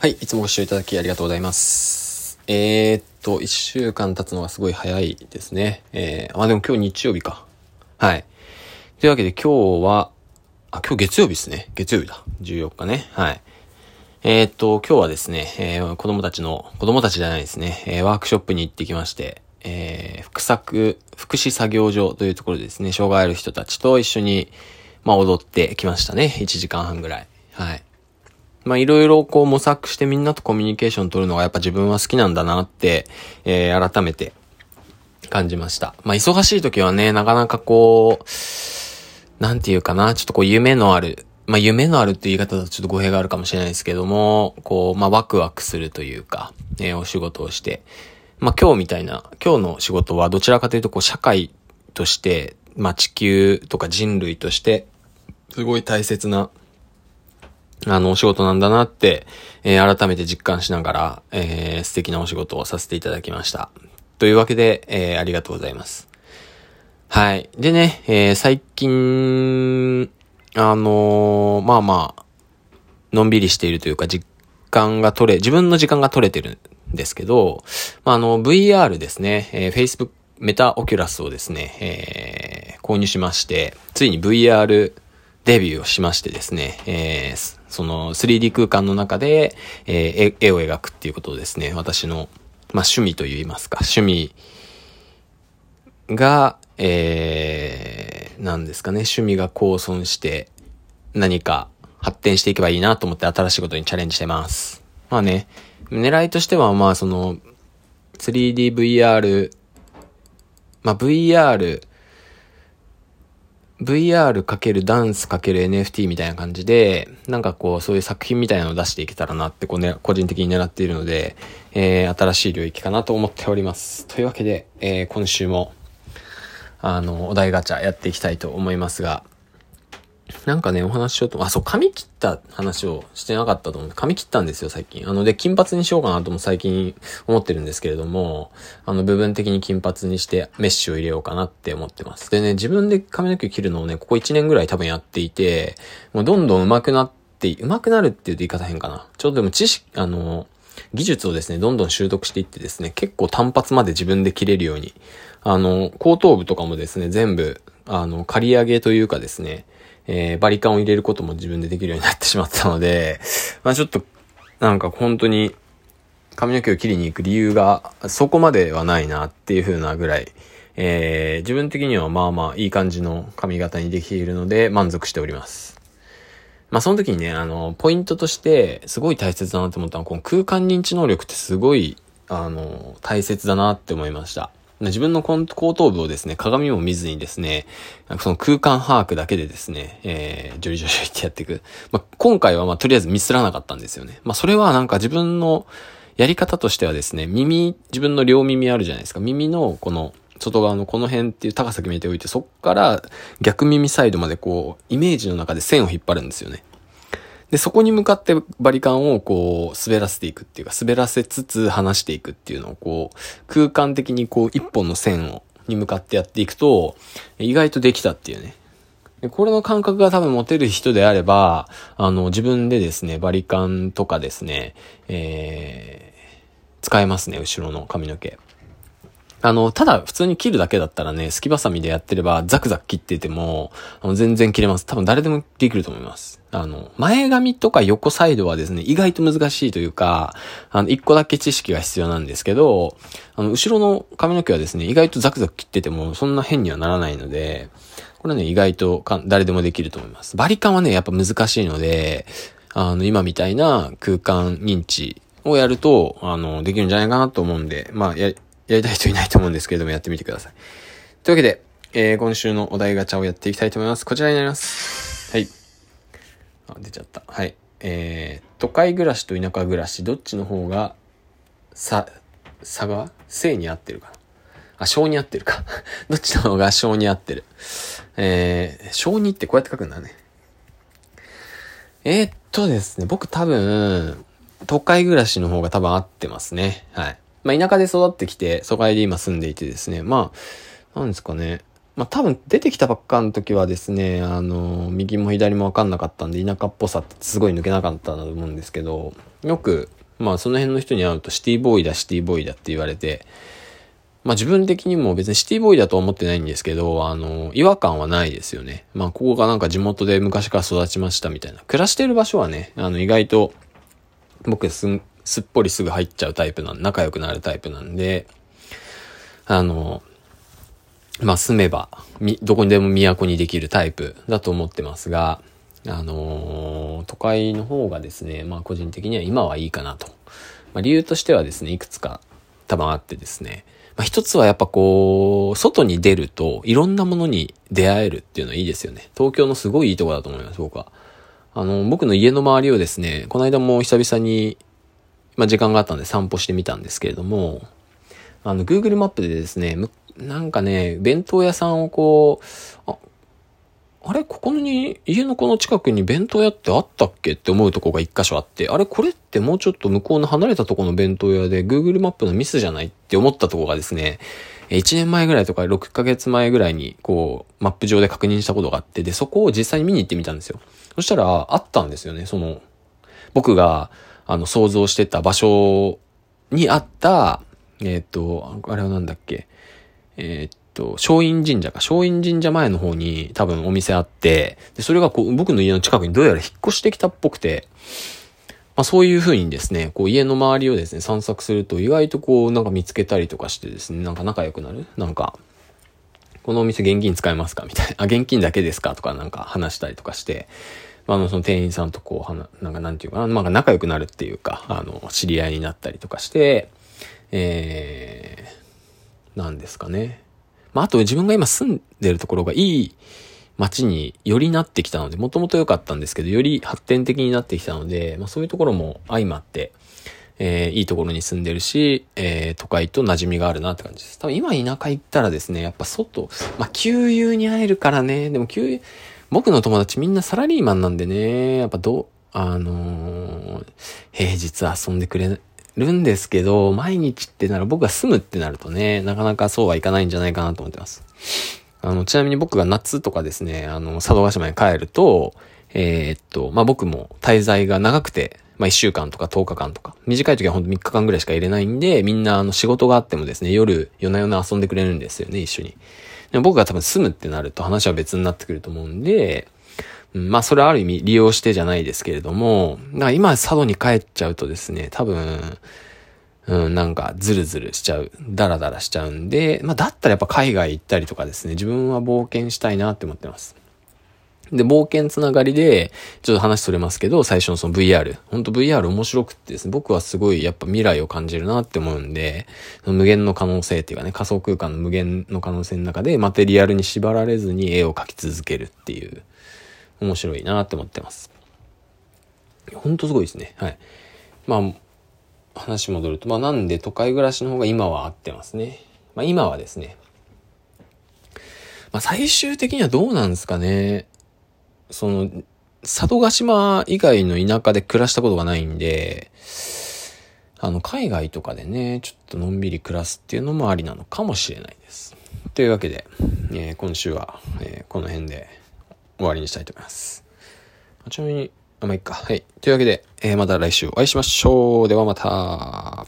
はい、いつもご視聴いただきありがとうございます。えー、っと、一週間経つのがすごい早いですね。えー、あ、でも今日日曜日か。はい。というわけで今日は、あ、今日月曜日ですね。月曜日だ。14日ね。はい。えー、っと、今日はですね、えー、子供たちの、子供たちじゃないですね、えー、ワークショップに行ってきまして、えー、福作、福祉作業所というところでですね、障害ある人たちと一緒に、まあ踊ってきましたね。1時間半ぐらい。はい。まあいろいろこう模索してみんなとコミュニケーション取るのがやっぱ自分は好きなんだなって、えー、改めて感じました。まあ忙しい時はね、なかなかこう、なんていうかな、ちょっとこう夢のある、まあ夢のあるって言い方だとちょっと語弊があるかもしれないですけども、こう、まあワクワクするというか、えーお仕事をして、まあ今日みたいな、今日の仕事はどちらかというとこう社会として、まあ地球とか人類として、すごい大切な、あの、お仕事なんだなって、えー改めて実感しながら、えー素敵なお仕事をさせていただきました。というわけで、えーありがとうございます。はい。でね、えー最近、あのまあまあ、のんびりしているというか、実感が取れ、自分の時間が取れてるんですけど、まあ、あの、VR ですね、えー Facebook、メタオキュラスをですね、えー購入しまして、ついに VR デビューをしましてですね、えーその 3D 空間の中で、えー絵を描くっていうことをですね、私の、まあ、趣味と言いますか、趣味が、えー、なんですかね、趣味が構存して何か発展していけばいいなと思って新しいことにチャレンジしてます。まあね、狙いとしてはまあその 3DVR、まあ VR、VR かけるダンスかける NFT みたいな感じで、なんかこう、そういう作品みたいなのを出していけたらなって、こうね、個人的に狙っているので、えー、新しい領域かなと思っております。というわけで、えー、今週も、あの、お題ガチャやっていきたいと思いますが、なんかね、お話ししようと、あ、そう、髪切った話をしてなかったと思う。髪切ったんですよ、最近。あの、で、金髪にしようかなとも最近思ってるんですけれども、あの、部分的に金髪にしてメッシュを入れようかなって思ってます。でね、自分で髪の毛切るのをね、ここ1年ぐらい多分やっていて、もうどんどん上手くなって、上手くなるっていうと言い方変かな。ちょっとでも知識、あの、技術をですね、どんどん習得していってですね、結構単発まで自分で切れるように、あの、後頭部とかもですね、全部、あの、刈り上げというかですね、えーバリカンを入れることも自分でできるようになってしまったので、まあちょっと、なんか本当に、髪の毛を切りに行く理由がそこまではないなっていう風なぐらい、えー自分的にはまあまあいい感じの髪型にできているので満足しております。まあその時にね、あの、ポイントとしてすごい大切だなって思ったのは、この空間認知能力ってすごい、あの、大切だなって思いました。自分の後頭部をですね、鏡も見ずにですね、その空間把握だけでですね、えー、ジョリジョリジョリってやっていく。まあ、今回はまあ、とりあえずミスらなかったんですよね。まあ、それはなんか自分のやり方としてはですね、耳、自分の両耳あるじゃないですか。耳のこの、外側のこの辺っていう高さ決めておいて、そっから逆耳サイドまでこう、イメージの中で線を引っ張るんですよね。で、そこに向かってバリカンをこう、滑らせていくっていうか、滑らせつつ離していくっていうのをこう、空間的にこう、一本の線を、に向かってやっていくと、意外とできたっていうね。でこれの感覚が多分持てる人であれば、あの、自分でですね、バリカンとかですね、えー、使えますね、後ろの髪の毛。あの、ただ普通に切るだけだったらね、すきばさみでやってればザクザク切ってても、あの全然切れます。多分誰でもできると思います。あの、前髪とか横サイドはですね、意外と難しいというか、あの、一個だけ知識が必要なんですけど、あの、後ろの髪の毛はですね、意外とザクザク切ってても、そんな変にはならないので、これね、意外とか誰でもできると思います。バリカンはね、やっぱ難しいので、あの、今みたいな空間認知をやると、あの、できるんじゃないかなと思うんで、まあ、や、やりたい人いないと思うんですけれども、やってみてください。というわけで、えー、今週のお題ガチャをやっていきたいと思います。こちらになります。はい。あ、出ちゃった。はい。えー、都会暮らしと田舎暮らし、どっちの方が、さ、差が正に合ってるかな？あ、小に合ってるか。どっちの方が小に合ってる？えー、小にってこうやって書くんだね。えー、っとですね、僕多分、都会暮らしの方が多分合ってますね。はい。まあ、田舎で育ってきて、都会で今住んでいてですね、まあ、なんですかね。まあ多分出てきたばっかの時はですね、あの、右も左もわかんなかったんで、田舎っぽさってすごい抜けなかったんだと思うんですけど、よく、まあその辺の人に会うとシティボーイだ、シティボーイだって言われて、まあ自分的にも別にシティボーイだとは思ってないんですけど、あの、違和感はないですよね。まあここがなんか地元で昔から育ちましたみたいな。暮らしてる場所はね、あの意外と僕すん、すっぽりすぐ入っちゃうタイプなん、仲良くなるタイプなんで、あの、まあ住めば、み、どこにでも都にできるタイプだと思ってますが、あのー、都会の方がですね、まあ個人的には今はいいかなと。まあ理由としてはですね、いくつか多分あってですね、まあ一つはやっぱこう、外に出るといろんなものに出会えるっていうのはいいですよね。東京のすごいいいとこだと思います、僕は。あの、僕の家の周りをですね、この間も久々に、まあ時間があったんで散歩してみたんですけれども、あの、Google マップでですね、なんかね、弁当屋さんをこう、あ、あれここに、家のこの近くに弁当屋ってあったっけ？って思うとこが一箇所あって、あれこれってもうちょっと向こうの離れたとこの弁当屋で Google マップのミスじゃない？って思ったとこがですね、1年前ぐらいとか6ヶ月前ぐらいに、こう、マップ上で確認したことがあって、で、そこを実際に見に行ってみたんですよ。そしたら、あったんですよね、その、僕が、あの、想像してた場所にあった、えっ、ー、と、あれはなんだっけ、えー、っと、松陰神社か、松陰神社前の方に多分お店あって、で、それがこう、僕の家の近くにどうやら引っ越してきたっぽくて、まあそういう風にですね、こう家の周りをですね、散策すると意外とこうなんか見つけたりとかしてですね、なんか仲良くなる？なんか、このお店現金使えますか？みたいな。あ、現金だけですか？とかなんか話したりとかして、あ、の、その店員さんとこう、はな、なんかなんていうかな、まあ仲良くなるっていうか、あの、知り合いになったりとかして、えー、なんですかね。まあ、あと自分が今住んでるところがいい街によりなってきたので、もともと良かったんですけど、より発展的になってきたので、まあそういうところも相まって、えー、いいところに住んでるし、えー、都会と馴染みがあるなって感じです。多分今田舎行ったらですね、やっぱ外、まあ給油に会えるからね、でも給油、僕の友達みんなサラリーマンなんでね、やっぱど、あのー、平日遊んでくれるんですけど、毎日ってなら僕が住むってなるとね、なかなかそうはいかないんじゃないかなと思ってます。あの、ちなみに僕が夏とかですね、あの、佐渡島に帰ると、えー、っと、まあ、僕も滞在が長くて、まあ、1週間とか10日間とか、短い時はほんと3日間ぐらいしか入れないんで、みんなあの仕事があってもですね、夜、夜な夜な遊んでくれるんですよね、一緒に。でも僕が多分住むってなると話は別になってくると思うんで、うん、まあそれはある意味利用してじゃないですけれども、だから今佐渡に帰っちゃうとですね、多分、うん、なんかズルズルしちゃう、ダラダラしちゃうんで、まあだったらやっぱ海外行ったりとかですね、自分は冒険したいなって思ってます。で、冒険つながりで、ちょっと話それますけど、最初のその VR。ほんと VR 面白くってですね、僕はすごいやっぱ未来を感じるなって思うんで、無限の可能性っていうかね、仮想空間の無限の可能性の中で、マテリアルに縛られずに絵を描き続けるっていう、面白いなって思ってます。ほんとすごいですね。はい。まあ、話戻ると、まあなんで都会暮らしの方が今は合ってますね。まあ今はですね。まあ最終的にはどうなんですかね。その、佐渡島以外の田舎で暮らしたことがないんで、あの、海外とかでね、ちょっとのんびり暮らすっていうのもありなのかもしれないです。というわけで、えー、今週は、えー、この辺で終わりにしたいと思います。ちなみに、あ、まあ、いっか。はい。というわけで、えー、また来週お会いしましょう。ではまた。